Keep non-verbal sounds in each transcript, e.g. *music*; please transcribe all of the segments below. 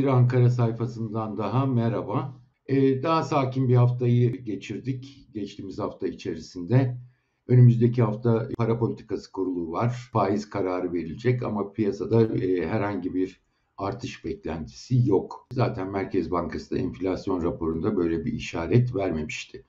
Bir Ankara sayfasından daha merhaba. Ee, daha sakin bir haftayı geçirdik geçtiğimiz hafta içerisinde. Önümüzdeki hafta para politikası kurulu var. Faiz kararı verilecek ama piyasada e, herhangi bir artış beklentisi yok. Zaten Merkez Bankası da enflasyon raporunda böyle bir işaret vermemişti.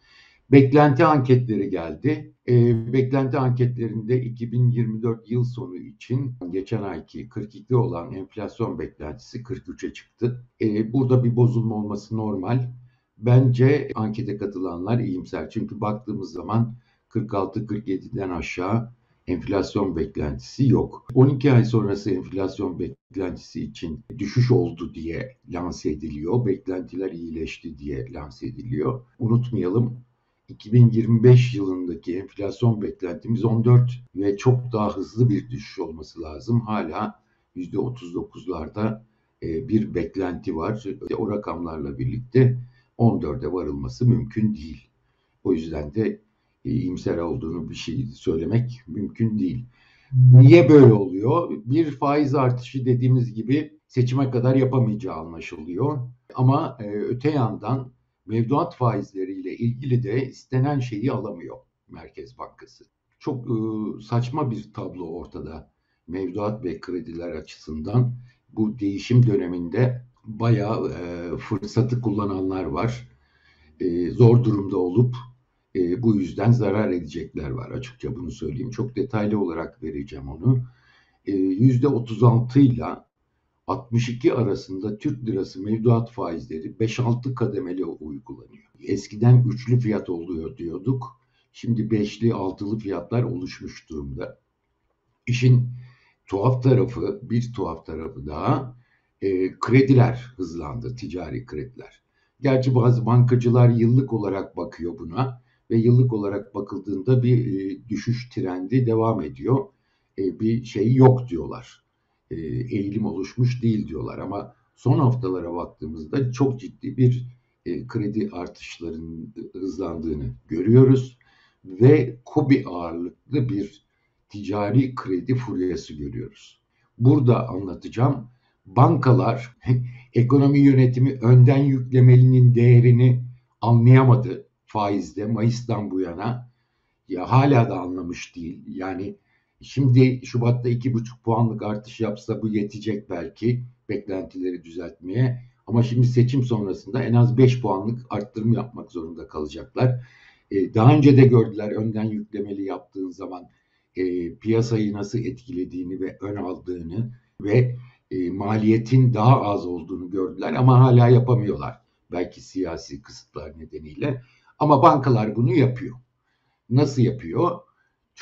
Beklenti anketleri geldi. E, beklenti anketlerinde 2024 yıl sonu için geçen ayki 42 olan enflasyon beklentisi 43'e çıktı. E, burada bir bozulma olması normal. Bence ankete katılanlar iyimser. Çünkü baktığımız zaman 46-47'den aşağı enflasyon beklentisi yok. 12 ay sonrası enflasyon beklentisi için düşüş oldu diye lanse ediliyor. Beklentiler iyileşti diye lanse ediliyor. Unutmayalım 2025 yılındaki enflasyon beklentimiz 14 ve çok daha hızlı bir düşüş olması lazım. Hala %39'larda e, bir beklenti var. O rakamlarla birlikte 14'e varılması mümkün değil. O yüzden de iyimser olduğunu bir şey söylemek mümkün değil. Niye böyle oluyor? Bir faiz artışı dediğimiz gibi seçime kadar yapamayacağı anlaşılıyor. Ama e, öte yandan mevduat faizleriyle ilgili de istenen şeyi alamıyor Merkez Bankası. Çok e, saçma bir tablo ortada mevduat ve krediler açısından. Bu değişim döneminde bayağı e, fırsatı kullananlar var. E, zor durumda olup e, bu yüzden zarar edecekler var açıkça bunu söyleyeyim. Çok detaylı olarak vereceğim onu. E, %36 ile 62 arasında Türk lirası mevduat faizleri 5-6 kademeli uygulanıyor. Eskiden üçlü fiyat oluyor diyorduk. Şimdi beşli, altılı fiyatlar oluşmuş durumda. İşin tuhaf tarafı, bir tuhaf tarafı daha e, krediler hızlandı, ticari krediler. Gerçi bazı bankacılar yıllık olarak bakıyor buna ve yıllık olarak bakıldığında bir e, düşüş trendi devam ediyor. E, bir şey yok diyorlar. E, eğilim oluşmuş değil diyorlar ama son haftalara baktığımızda çok ciddi bir e, kredi artışlarının hızlandığını görüyoruz ve kobi ağırlıklı bir ticari kredi furyası görüyoruz. Burada anlatacağım. Bankalar *laughs* ekonomi yönetimi önden yüklemelinin değerini anlayamadı faizde Mayıs'tan bu yana. Ya hala da anlamış değil. Yani şimdi Şubat'ta iki buçuk puanlık artış yapsa bu yetecek belki beklentileri düzeltmeye. Ama şimdi seçim sonrasında en az 5 puanlık arttırım yapmak zorunda kalacaklar. Ee, daha önce de gördüler önden yüklemeli yaptığın zaman e, piyasayı nasıl etkilediğini ve ön aldığını ve e, maliyetin daha az olduğunu gördüler ama hala yapamıyorlar. Belki siyasi kısıtlar nedeniyle. Ama bankalar bunu yapıyor. Nasıl yapıyor?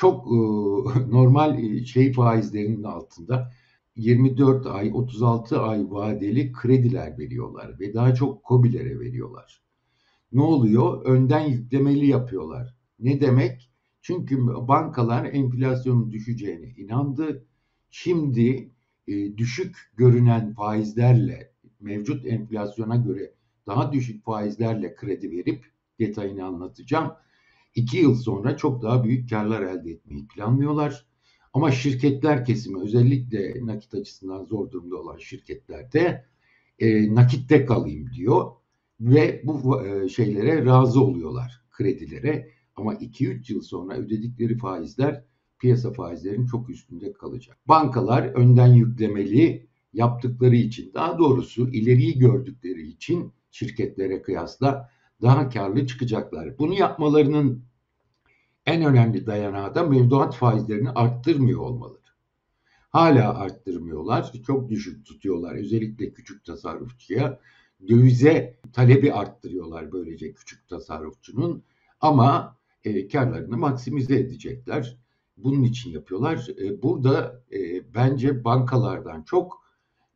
Çok e, *laughs* normal e, şey faizlerinin altında 24 ay, 36 ay vadeli krediler veriyorlar ve daha çok kobilere veriyorlar. Ne oluyor? Önden yüklemeli yapıyorlar. Ne demek? Çünkü bankalar enflasyonun düşeceğine inandı. Şimdi e, düşük görünen faizlerle mevcut enflasyona göre daha düşük faizlerle kredi verip detayını anlatacağım. İki yıl sonra çok daha büyük karlar elde etmeyi planlıyorlar. Ama şirketler kesimi özellikle nakit açısından zor durumda olan şirketlerde e, nakitte kalayım diyor ve bu e, şeylere razı oluyorlar kredilere. Ama 2-3 yıl sonra ödedikleri faizler piyasa faizlerinin çok üstünde kalacak. Bankalar önden yüklemeli yaptıkları için daha doğrusu ileriyi gördükleri için şirketlere kıyasla daha karlı çıkacaklar. Bunu yapmalarının en önemli dayanağı da mevduat faizlerini arttırmıyor olmaları. Hala arttırmıyorlar. Çok düşük tutuyorlar. Özellikle küçük tasarrufçuya. Dövize talebi arttırıyorlar böylece küçük tasarrufçunun. Ama e, karlarını maksimize edecekler. Bunun için yapıyorlar. E, burada e, bence bankalardan çok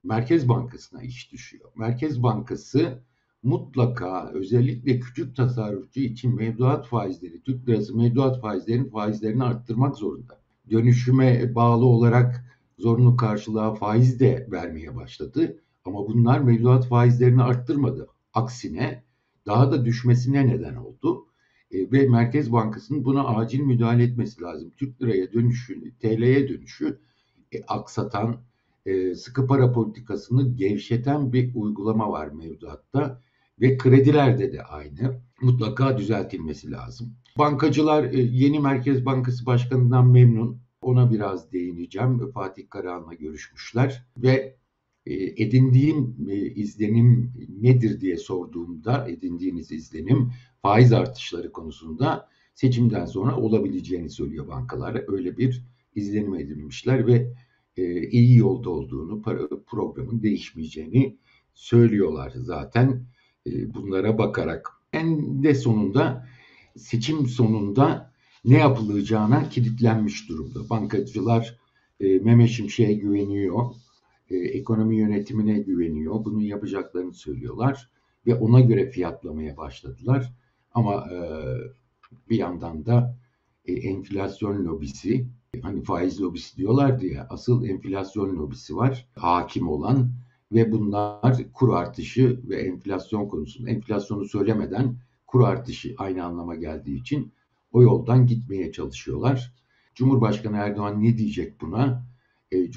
Merkez Bankası'na iş düşüyor. Merkez Bankası mutlaka özellikle küçük tasarrufçu için mevduat faizleri, Türk lirası mevduat faizlerinin faizlerini arttırmak zorunda. Dönüşüme bağlı olarak zorunlu karşılığa faiz de vermeye başladı. Ama bunlar mevduat faizlerini arttırmadı. Aksine daha da düşmesine neden oldu. E, ve Merkez Bankası'nın buna acil müdahale etmesi lazım. Türk liraya dönüşü, TL'ye dönüşü e, aksatan, e, sıkı para politikasını gevşeten bir uygulama var mevduatta ve kredilerde de aynı. Mutlaka düzeltilmesi lazım. Bankacılar e, yeni Merkez Bankası Başkanı'ndan memnun. Ona biraz değineceğim. Fatih Karahan'la görüşmüşler ve e, edindiğim e, izlenim nedir diye sorduğumda edindiğiniz izlenim faiz artışları konusunda seçimden sonra olabileceğini söylüyor bankalar. Öyle bir izlenim edinmişler ve iyi yolda olduğunu, programın değişmeyeceğini söylüyorlar zaten bunlara bakarak. En de sonunda seçim sonunda ne yapılacağına kilitlenmiş durumda. Bankacılar Mehmet Şimşek'e güveniyor e, ekonomi yönetimine güveniyor. Bunun yapacaklarını söylüyorlar ve ona göre fiyatlamaya başladılar. Ama e, bir yandan da e, enflasyon lobisi, hani faiz lobisi diyorlardı ya, asıl enflasyon lobisi var, hakim olan ve bunlar kur artışı ve enflasyon konusunda, enflasyonu söylemeden kur artışı aynı anlama geldiği için o yoldan gitmeye çalışıyorlar. Cumhurbaşkanı Erdoğan ne diyecek buna? E,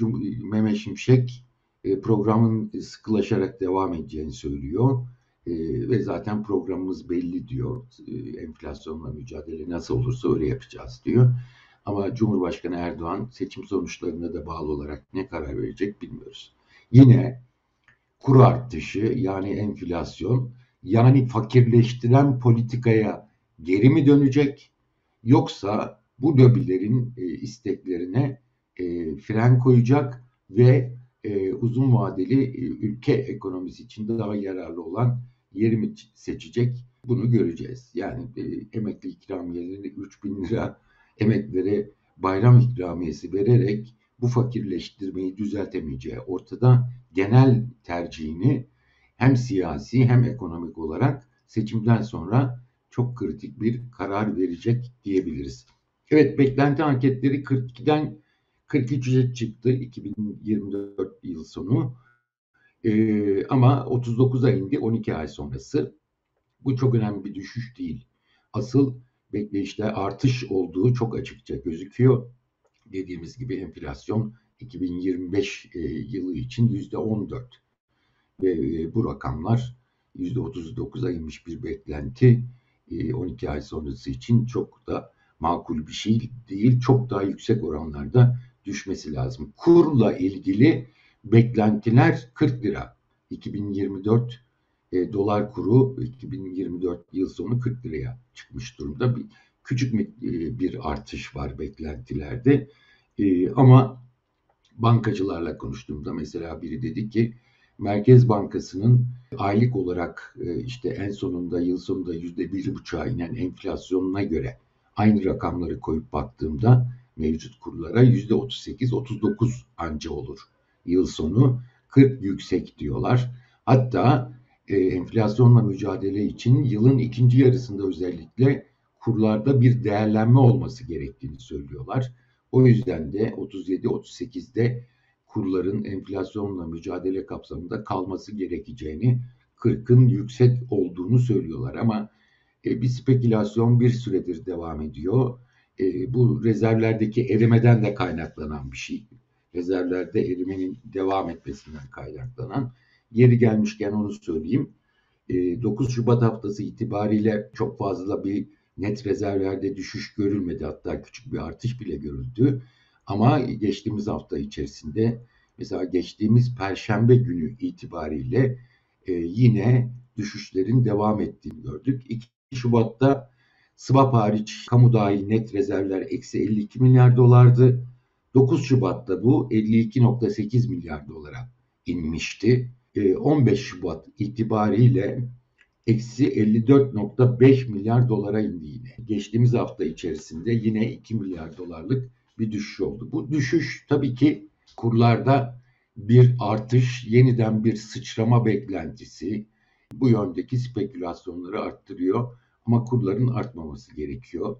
Mehmet Şimşek e, programın sıkılaşarak devam edeceğini söylüyor. E, ve zaten programımız belli diyor. E, enflasyonla mücadele nasıl olursa öyle yapacağız diyor. Ama Cumhurbaşkanı Erdoğan seçim sonuçlarına da bağlı olarak ne karar verecek bilmiyoruz. Yine kur artışı yani enflasyon yani fakirleştiren politikaya geri mi dönecek yoksa bu lobilerin e, isteklerine e, fren koyacak ve e, uzun vadeli e, ülke ekonomisi için daha yararlı olan yeri mi seçecek bunu göreceğiz. Yani e, emekli ikramiyeleri 3 bin lira emeklilere bayram ikramiyesi vererek bu fakirleştirmeyi düzeltemeyeceği ortada genel tercihini hem siyasi hem ekonomik olarak seçimden sonra çok kritik bir karar verecek diyebiliriz. Evet beklenti anketleri 42'den 43'e çıktı 2024 yıl sonu. Ee, ama 39'a indi 12 ay sonrası. Bu çok önemli bir düşüş değil. Asıl bekleyişte artış olduğu çok açıkça gözüküyor. Dediğimiz gibi enflasyon 2025 e, yılı için yüzde 14 ve e, bu rakamlar yüzde 39'a inmiş bir beklenti e, 12 ay sonrası için çok da makul bir şey değil. Çok daha yüksek oranlarda düşmesi lazım. Kurla ilgili beklentiler 40 lira. 2024 e, dolar kuru 2024 yıl sonu 40 liraya çıkmış durumda. Bir, küçük bir, e, bir artış var beklentilerde. E, ama bankacılarla konuştuğumda mesela biri dedi ki Merkez Bankası'nın aylık olarak e, işte en sonunda yıl sonunda yüzde bir buçuğa inen enflasyonuna göre aynı rakamları koyup baktığımda mevcut kurlara yüzde 38-39 anca olur. Yıl sonu 40 yüksek diyorlar. Hatta e, enflasyonla mücadele için yılın ikinci yarısında özellikle kurlarda bir değerlenme olması gerektiğini söylüyorlar. O yüzden de 37-38'de kurların enflasyonla mücadele kapsamında kalması gerekeceğini, 40'ın yüksek olduğunu söylüyorlar ama e, bir spekülasyon bir süredir devam ediyor e, bu rezervlerdeki erimeden de kaynaklanan bir şey. Rezervlerde erimenin devam etmesinden kaynaklanan. Yeri gelmişken onu söyleyeyim. E, 9 Şubat haftası itibariyle çok fazla bir net rezervlerde düşüş görülmedi. Hatta küçük bir artış bile görüldü. Ama geçtiğimiz hafta içerisinde mesela geçtiğimiz perşembe günü itibariyle e, yine düşüşlerin devam ettiğini gördük. 2 Şubat'ta Swap hariç kamu dahil net rezervler eksi 52 milyar dolardı. 9 Şubat'ta bu 52.8 milyar dolara inmişti. 15 ee, Şubat itibariyle eksi 54.5 milyar dolara indi yine. Geçtiğimiz hafta içerisinde yine 2 milyar dolarlık bir düşüş oldu. Bu düşüş tabii ki kurlarda bir artış, yeniden bir sıçrama beklentisi bu yöndeki spekülasyonları arttırıyor. Ama kurların artmaması gerekiyor.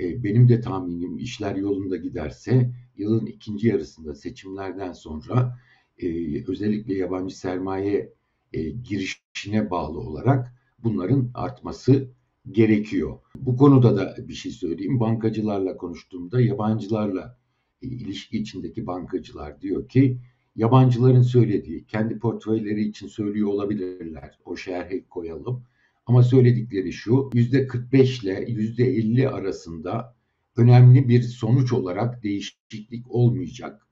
E, benim de tahminim işler yolunda giderse yılın ikinci yarısında seçimlerden sonra e, özellikle yabancı sermaye e, girişine bağlı olarak bunların artması gerekiyor. Bu konuda da bir şey söyleyeyim. Bankacılarla konuştuğumda yabancılarla ilişki içindeki bankacılar diyor ki yabancıların söylediği kendi portföyleri için söylüyor olabilirler. O şerhi koyalım. Ama söyledikleri şu yüzde 45 ile yüzde 50 arasında önemli bir sonuç olarak değişiklik olmayacak.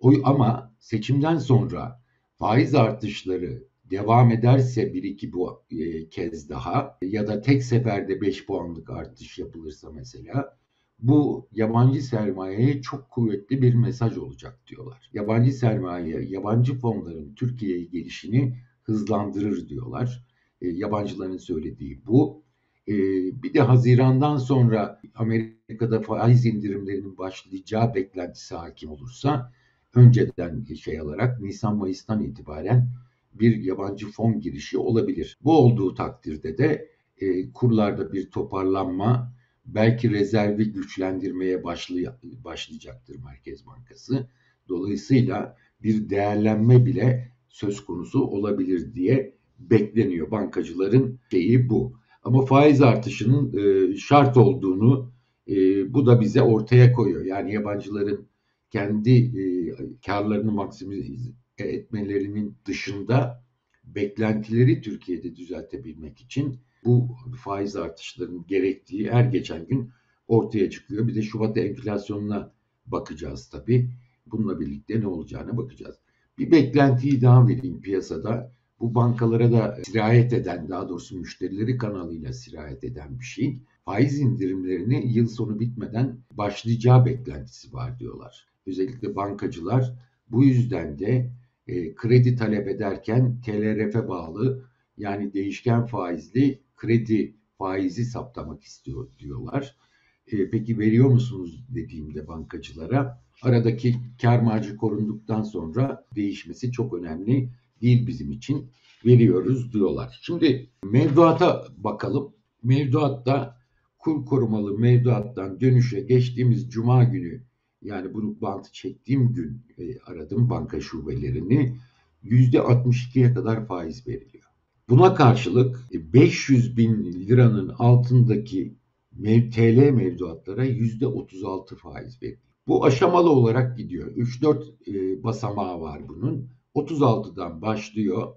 O, ama seçimden sonra faiz artışları devam ederse bir iki bu e, kez daha ya da tek seferde 5 puanlık artış yapılırsa mesela bu yabancı sermayeye çok kuvvetli bir mesaj olacak diyorlar. Yabancı sermaye, yabancı fonların Türkiye'ye gelişini hızlandırır diyorlar. E, yabancıların söylediği bu. E, bir de Haziran'dan sonra Amerika'da faiz indirimlerinin başlayacağı beklentisi hakim olursa önceden şey alarak Nisan-Mayıs'tan itibaren bir yabancı fon girişi olabilir. Bu olduğu takdirde de e, kurlarda bir toparlanma, belki rezervi güçlendirmeye başlay başlayacaktır Merkez Bankası. Dolayısıyla bir değerlenme bile söz konusu olabilir diye bekleniyor. Bankacıların şeyi bu. Ama faiz artışının e, şart olduğunu e, bu da bize ortaya koyuyor. Yani yabancıların kendi e, karlarını maksimize etmelerinin dışında beklentileri Türkiye'de düzeltebilmek için bu faiz artışlarının gerektiği her geçen gün ortaya çıkıyor. Bir de Şubat enflasyonuna bakacağız tabii. Bununla birlikte ne olacağına bakacağız. Bir beklentiyi daha vereyim piyasada. Bu bankalara da sirayet eden, daha doğrusu müşterileri kanalıyla sirayet eden bir şey. Faiz indirimlerini yıl sonu bitmeden başlayacağı beklentisi var diyorlar. Özellikle bankacılar bu yüzden de e, kredi talep ederken TLRF'e bağlı yani değişken faizli kredi faizi saptamak istiyor diyorlar. E, peki veriyor musunuz dediğimde bankacılara aradaki kar marjı korunduktan sonra değişmesi çok önemli değil bizim için veriyoruz diyorlar. Şimdi mevduata bakalım. Mevduatta kur korumalı mevduattan dönüşe geçtiğimiz cuma günü yani bunu bantı çektiğim gün e, aradım banka şubelerini yüzde 62'ye kadar faiz veriliyor. Buna karşılık 500 e, bin liranın altındaki mev, TL mevduatlara yüzde 36 faiz veriliyor. Bu aşamalı olarak gidiyor. 3-4 e, basamağı var bunun. 36'dan başlıyor.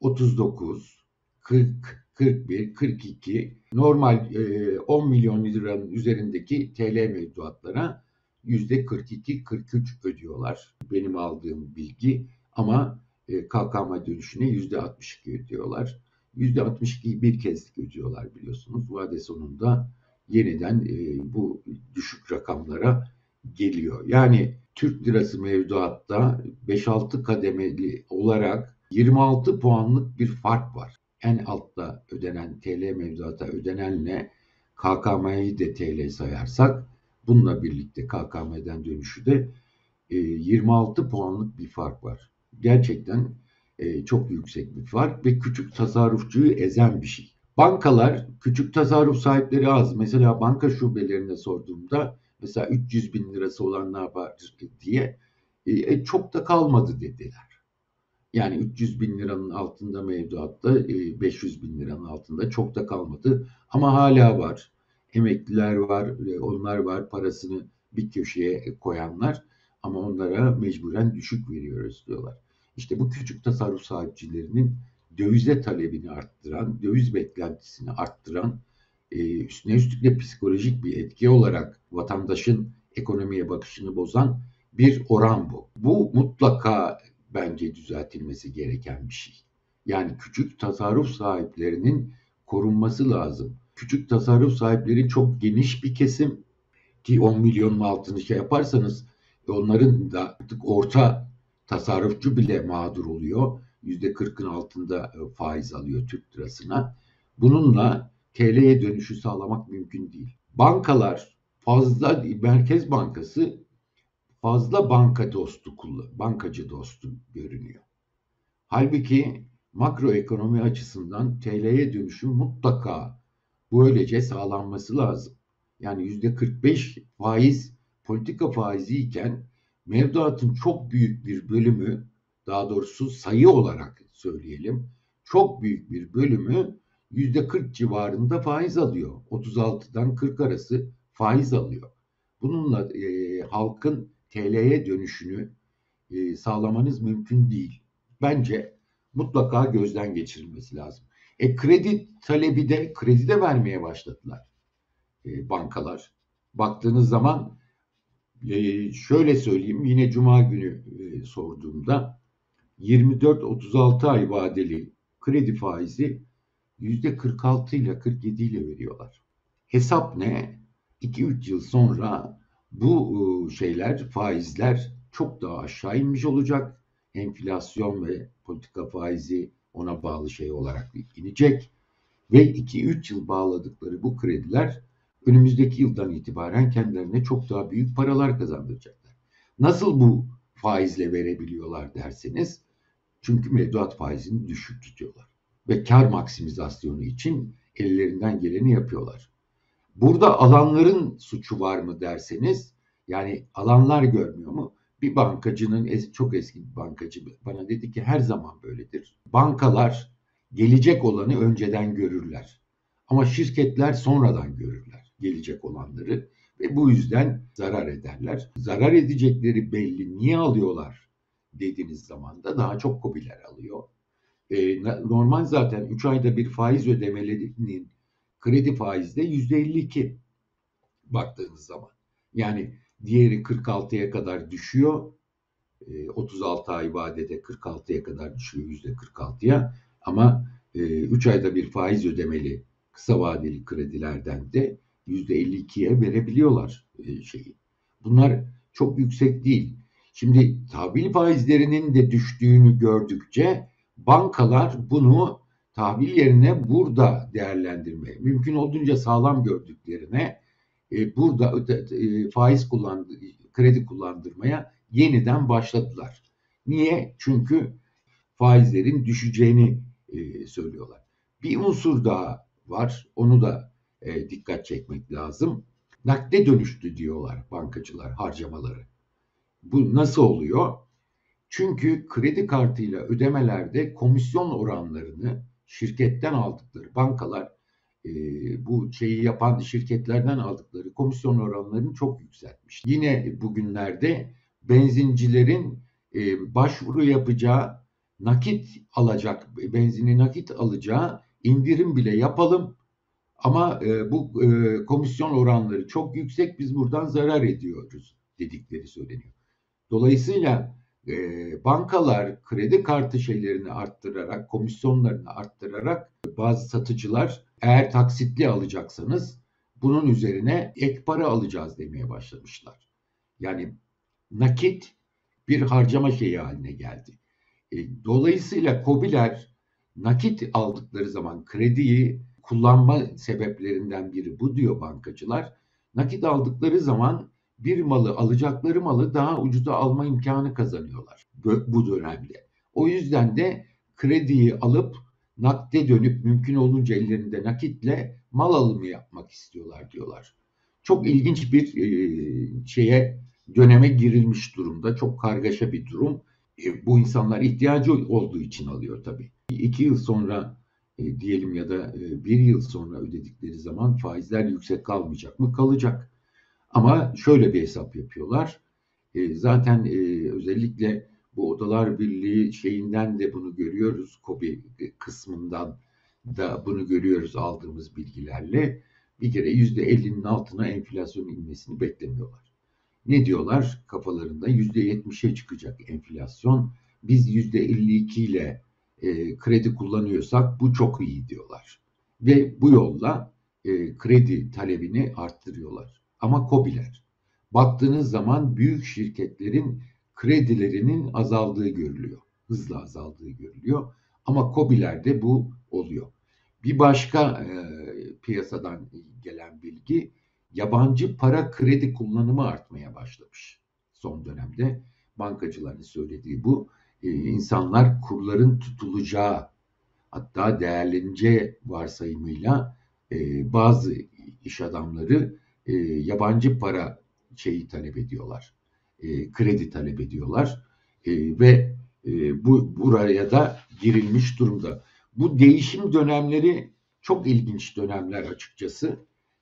39, 40, 41, 42 normal e, 10 milyon liranın üzerindeki TL mevduatlara 42-43 ödüyorlar. Benim aldığım bilgi ama e, KKM dönüşüne yüzde 62 ödüyorlar. Yüzde 62'yi bir kez ödüyorlar biliyorsunuz. Vade sonunda yeniden e, bu düşük rakamlara geliyor. Yani Türk lirası mevduatta 5-6 kademeli olarak 26 puanlık bir fark var. En altta ödenen TL mevduata ödenenle KKM'yi de TL sayarsak bununla birlikte KKM'den dönüşü de 26 puanlık bir fark var. Gerçekten e, çok yüksek bir fark ve küçük tasarrufçuyu ezen bir şey. Bankalar küçük tasarruf sahipleri az. Mesela banka şubelerine sorduğumda mesela 300 bin lirası olan ne yapar diye e, e, çok da kalmadı dediler. Yani 300 bin liranın altında mevduatta e, 500 bin liranın altında çok da kalmadı. Ama hala var. Emekliler var, e, onlar var parasını bir köşeye koyanlar ama onlara mecburen düşük veriyoruz diyorlar. İşte bu küçük tasarruf sahipçilerinin dövize talebini arttıran, döviz beklentisini arttıran, e, üstüne üstlük de psikolojik bir etki olarak vatandaşın ekonomiye bakışını bozan bir oran bu. Bu mutlaka bence düzeltilmesi gereken bir şey. Yani küçük tasarruf sahiplerinin korunması lazım. Küçük tasarruf sahipleri çok geniş bir kesim ki 10 milyonun altını şey yaparsanız onların da artık orta tasarrufçu bile mağdur oluyor. %40'ın altında e, faiz alıyor Türk lirasına. Bununla TL'ye dönüşü sağlamak mümkün değil. Bankalar fazla Merkez Bankası fazla banka dostu bankacı dostu görünüyor. Halbuki makroekonomi açısından TL'ye dönüşü mutlaka böylece sağlanması lazım. Yani yüzde 45 faiz politika faizi iken mevduatın çok büyük bir bölümü daha doğrusu sayı olarak söyleyelim çok büyük bir bölümü %40 civarında faiz alıyor. 36'dan 40 arası faiz alıyor. Bununla e, halkın TL'ye dönüşünü e, sağlamanız mümkün değil. Bence mutlaka gözden geçirilmesi lazım. E kredi talebi de kredi de vermeye başladılar e, bankalar. Baktığınız zaman e, şöyle söyleyeyim yine cuma günü e, sorduğumda 24-36 ay vadeli kredi faizi %46 ile 47 ile veriyorlar. Hesap ne? 2-3 yıl sonra bu e, şeyler, faizler çok daha aşağı inmiş olacak. Enflasyon ve politika faizi ona bağlı şey olarak inecek. Ve 2-3 yıl bağladıkları bu krediler önümüzdeki yıldan itibaren kendilerine çok daha büyük paralar kazandıracaklar. Nasıl bu faizle verebiliyorlar derseniz çünkü mevduat faizini düşük tutuyorlar ve kar maksimizasyonu için ellerinden geleni yapıyorlar. Burada alanların suçu var mı derseniz yani alanlar görmüyor mu? Bir bankacının çok eski bir bankacı bana dedi ki her zaman böyledir. Bankalar gelecek olanı önceden görürler. Ama şirketler sonradan görürler gelecek olanları ve bu yüzden zarar ederler. Zarar edecekleri belli. Niye alıyorlar dediğiniz zaman da daha çok kobiler alıyor. E, normal zaten 3 ayda bir faiz ödemelerinin kredi faizde %52 baktığınız zaman. Yani diğeri 46'ya kadar düşüyor. E, 36 ay vadede 46'ya kadar düşüyor %46'ya. Ama e, 3 ayda bir faiz ödemeli kısa vadeli kredilerden de %52'ye verebiliyorlar e, şeyi. Bunlar çok yüksek değil. Şimdi tahvil faizlerinin de düştüğünü gördükçe bankalar bunu tahvil yerine burada değerlendirmeye, mümkün olduğunca sağlam gördüklerine e, burada e, faiz kullandı, kredi kullandırmaya yeniden başladılar. Niye? Çünkü faizlerin düşeceğini e, söylüyorlar. Bir unsur daha var. Onu da dikkat çekmek lazım. Nakde dönüştü diyorlar bankacılar harcamaları. Bu nasıl oluyor? Çünkü kredi kartıyla ödemelerde komisyon oranlarını şirketten aldıkları bankalar e, bu şeyi yapan şirketlerden aldıkları komisyon oranlarını çok yükseltmiş. Yine bugünlerde benzincilerin e, başvuru yapacağı nakit alacak, benzini nakit alacağı indirim bile yapalım ama e, bu e, komisyon oranları çok yüksek biz buradan zarar ediyoruz dedikleri söyleniyor. Dolayısıyla e, bankalar kredi kartı şeylerini arttırarak, komisyonlarını arttırarak bazı satıcılar eğer taksitli alacaksanız bunun üzerine ek para alacağız demeye başlamışlar. Yani nakit bir harcama şeyi haline geldi. E, dolayısıyla kobiler nakit aldıkları zaman krediyi kullanma sebeplerinden biri bu diyor bankacılar. Nakit aldıkları zaman bir malı alacakları malı daha ucuza alma imkanı kazanıyorlar bu dönemde. O yüzden de krediyi alıp nakde dönüp mümkün olunca ellerinde nakitle mal alımı yapmak istiyorlar diyorlar. Çok ilginç bir e, şeye döneme girilmiş durumda. Çok kargaşa bir durum. E, bu insanlar ihtiyacı olduğu için alıyor tabii. İki yıl sonra e, diyelim ya da bir yıl sonra ödedikleri zaman faizler yüksek kalmayacak mı? Kalacak. Ama şöyle bir hesap yapıyorlar. E, zaten e, özellikle bu Odalar Birliği şeyinden de bunu görüyoruz. KOBİ kısmından da bunu görüyoruz aldığımız bilgilerle. Bir kere %50'nin altına enflasyon inmesini beklemiyorlar. Ne diyorlar? Kafalarında %70'e çıkacak enflasyon. Biz %52 ile e, kredi kullanıyorsak bu çok iyi diyorlar. Ve bu yolla e, kredi talebini arttırıyorlar ama KOBİ'ler. Baktığınız zaman büyük şirketlerin kredilerinin azaldığı görülüyor. Hızla azaldığı görülüyor. Ama KOBİ'lerde bu oluyor. Bir başka e, piyasadan gelen bilgi yabancı para kredi kullanımı artmaya başlamış son dönemde. Bankacıların söylediği bu. E, insanlar kurların tutulacağı hatta değerleneceği varsayımıyla e, bazı iş adamları e, yabancı para şeyi talep ediyorlar. E, kredi talep ediyorlar. E, ve e, bu buraya da girilmiş durumda. Bu değişim dönemleri Çok ilginç dönemler açıkçası.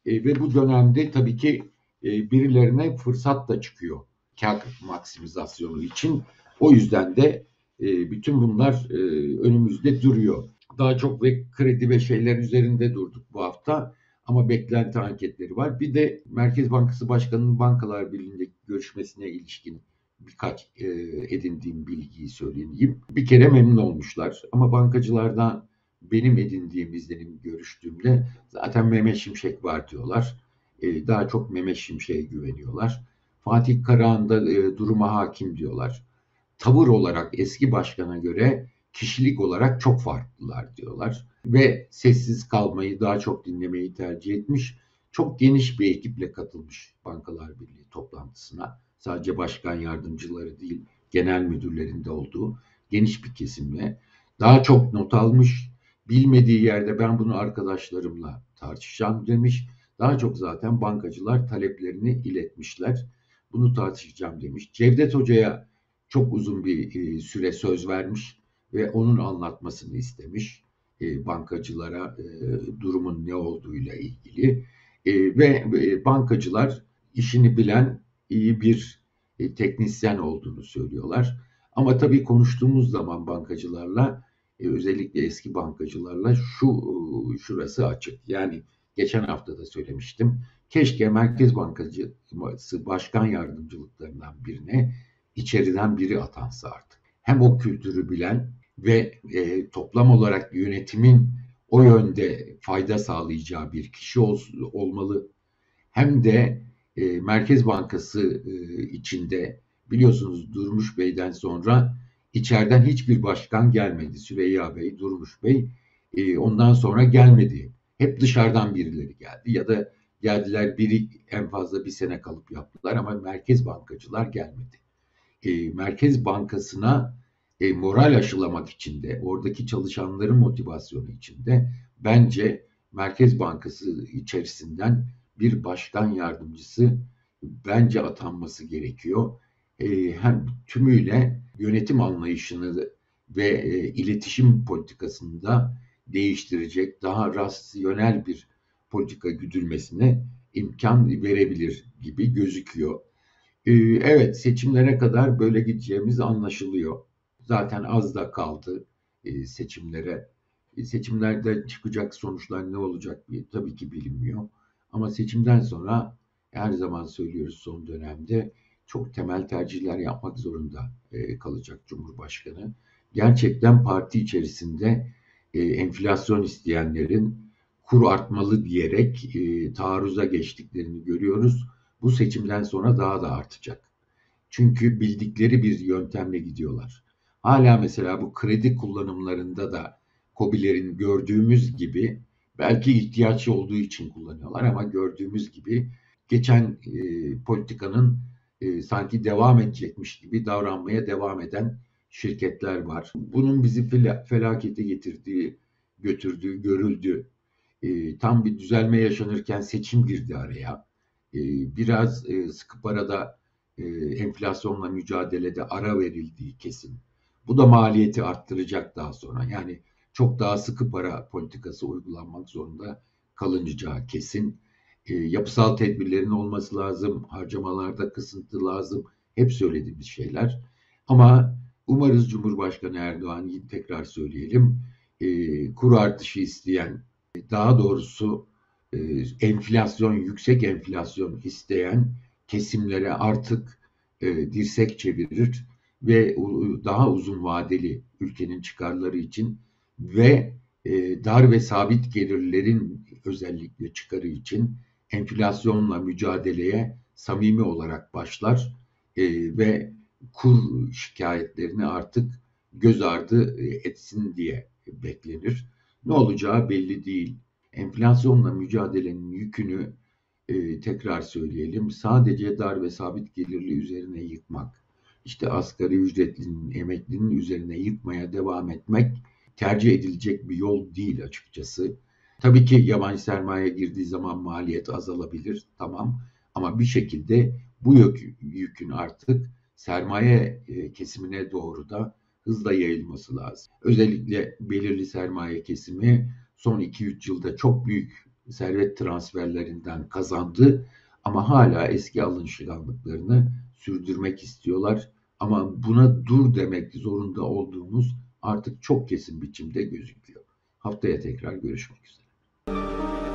E, ve bu dönemde tabii ki e, birilerine fırsat da çıkıyor kar maksimizasyonu için. O yüzden de e, bütün bunlar e, önümüzde duruyor. Daha çok ve kredi ve şeyler üzerinde durduk bu hafta ama beklenti anketleri var. Bir de Merkez Bankası Başkanı'nın Bankalar Birliği'ndeki görüşmesine ilişkin birkaç e, edindiğim bilgiyi söyleyeyim. Bir kere memnun olmuşlar ama bankacılardan benim edindiğim izlenim görüştüğümde zaten Mehmet Şimşek var diyorlar. E, daha çok Mehmet Şimşek'e güveniyorlar. Fatih Karahan e, duruma hakim diyorlar. Tavır olarak eski başkana göre kişilik olarak çok farklılar diyorlar. Ve sessiz kalmayı, daha çok dinlemeyi tercih etmiş. Çok geniş bir ekiple katılmış Bankalar Birliği toplantısına. Sadece başkan yardımcıları değil, genel müdürlerinde olduğu geniş bir kesimle. Daha çok not almış, bilmediği yerde ben bunu arkadaşlarımla tartışacağım demiş. Daha çok zaten bankacılar taleplerini iletmişler. Bunu tartışacağım demiş. Cevdet Hoca'ya çok uzun bir e, süre söz vermiş ve onun anlatmasını istemiş e, bankacılara e, durumun ne olduğuyla ilgili ve bankacılar işini bilen iyi bir teknisyen olduğunu söylüyorlar. Ama tabii konuştuğumuz zaman bankacılarla özellikle eski bankacılarla şu şurası açık. Yani geçen hafta da söylemiştim. Keşke Merkez Bankası Başkan Yardımcılıklarından birine içeriden biri atansa artık. Hem o kültürü bilen ve e, toplam olarak yönetimin o yönde fayda sağlayacağı bir kişi ol, olmalı. Hem de e, Merkez Bankası e, içinde biliyorsunuz Durmuş Bey'den sonra içeriden hiçbir başkan gelmedi. Süreyya Bey, Durmuş Bey e, ondan sonra gelmedi. Hep dışarıdan birileri geldi ya da geldiler biri en fazla bir sene kalıp yaptılar ama merkez bankacılar gelmedi. E, merkez bankasına e, moral aşılamak için de oradaki çalışanların motivasyonu için de bence Merkez Bankası içerisinden bir başkan yardımcısı bence atanması gerekiyor. E, hem tümüyle yönetim anlayışını ve e, iletişim politikasını da değiştirecek, daha rasyonel bir politika güdülmesine imkan verebilir gibi gözüküyor. Ee, evet seçimlere kadar böyle gideceğimiz anlaşılıyor. Zaten az da kaldı e, seçimlere. E, seçimlerde çıkacak sonuçlar ne olacak tabii ki bilinmiyor. Ama seçimden sonra her zaman söylüyoruz son dönemde çok temel tercihler yapmak zorunda e, kalacak Cumhurbaşkanı. Gerçekten parti içerisinde enflasyon isteyenlerin kur artmalı diyerek taarruza geçtiklerini görüyoruz. Bu seçimden sonra daha da artacak. Çünkü bildikleri bir yöntemle gidiyorlar. Hala mesela bu kredi kullanımlarında da COBİ'lerin gördüğümüz gibi belki ihtiyaç olduğu için kullanıyorlar ama gördüğümüz gibi geçen e, politikanın e, sanki devam edecekmiş gibi davranmaya devam eden şirketler var. Bunun bizi felakete getirdiği, götürdüğü görüldü e, tam bir düzelme yaşanırken seçim girdi araya. E, biraz e, sıkı parada e, enflasyonla mücadelede ara verildiği kesin. Bu da maliyeti arttıracak daha sonra. Yani çok daha sıkı para politikası uygulanmak zorunda kalınacağı kesin. E, yapısal tedbirlerin olması lazım, harcamalarda kısıntı lazım. Hep söylediğimiz şeyler. Ama umarız Cumhurbaşkanı Erdoğan tekrar söyleyelim e, kur artışı isteyen daha doğrusu enflasyon, yüksek enflasyon isteyen kesimlere artık e, dirsek çevirir ve daha uzun vadeli ülkenin çıkarları için ve e, dar ve sabit gelirlerin özellikle çıkarı için enflasyonla mücadeleye samimi olarak başlar ve kur şikayetlerini artık göz ardı etsin diye beklenir. Ne olacağı belli değil. Enflasyonla mücadelenin yükünü e, tekrar söyleyelim. Sadece dar ve sabit gelirli üzerine yıkmak, işte asgari ücretlinin, emeklinin üzerine yıkmaya devam etmek tercih edilecek bir yol değil açıkçası. Tabii ki yabancı sermaye girdiği zaman maliyet azalabilir, tamam. Ama bir şekilde bu yük, yükün artık sermaye e, kesimine doğru da hızla yayılması lazım. Özellikle belirli sermaye kesimi son 2-3 yılda çok büyük servet transferlerinden kazandı ama hala eski alışkanlıklarını sürdürmek istiyorlar. Ama buna dur demek zorunda olduğumuz artık çok kesin biçimde gözüküyor. Haftaya tekrar görüşmek üzere.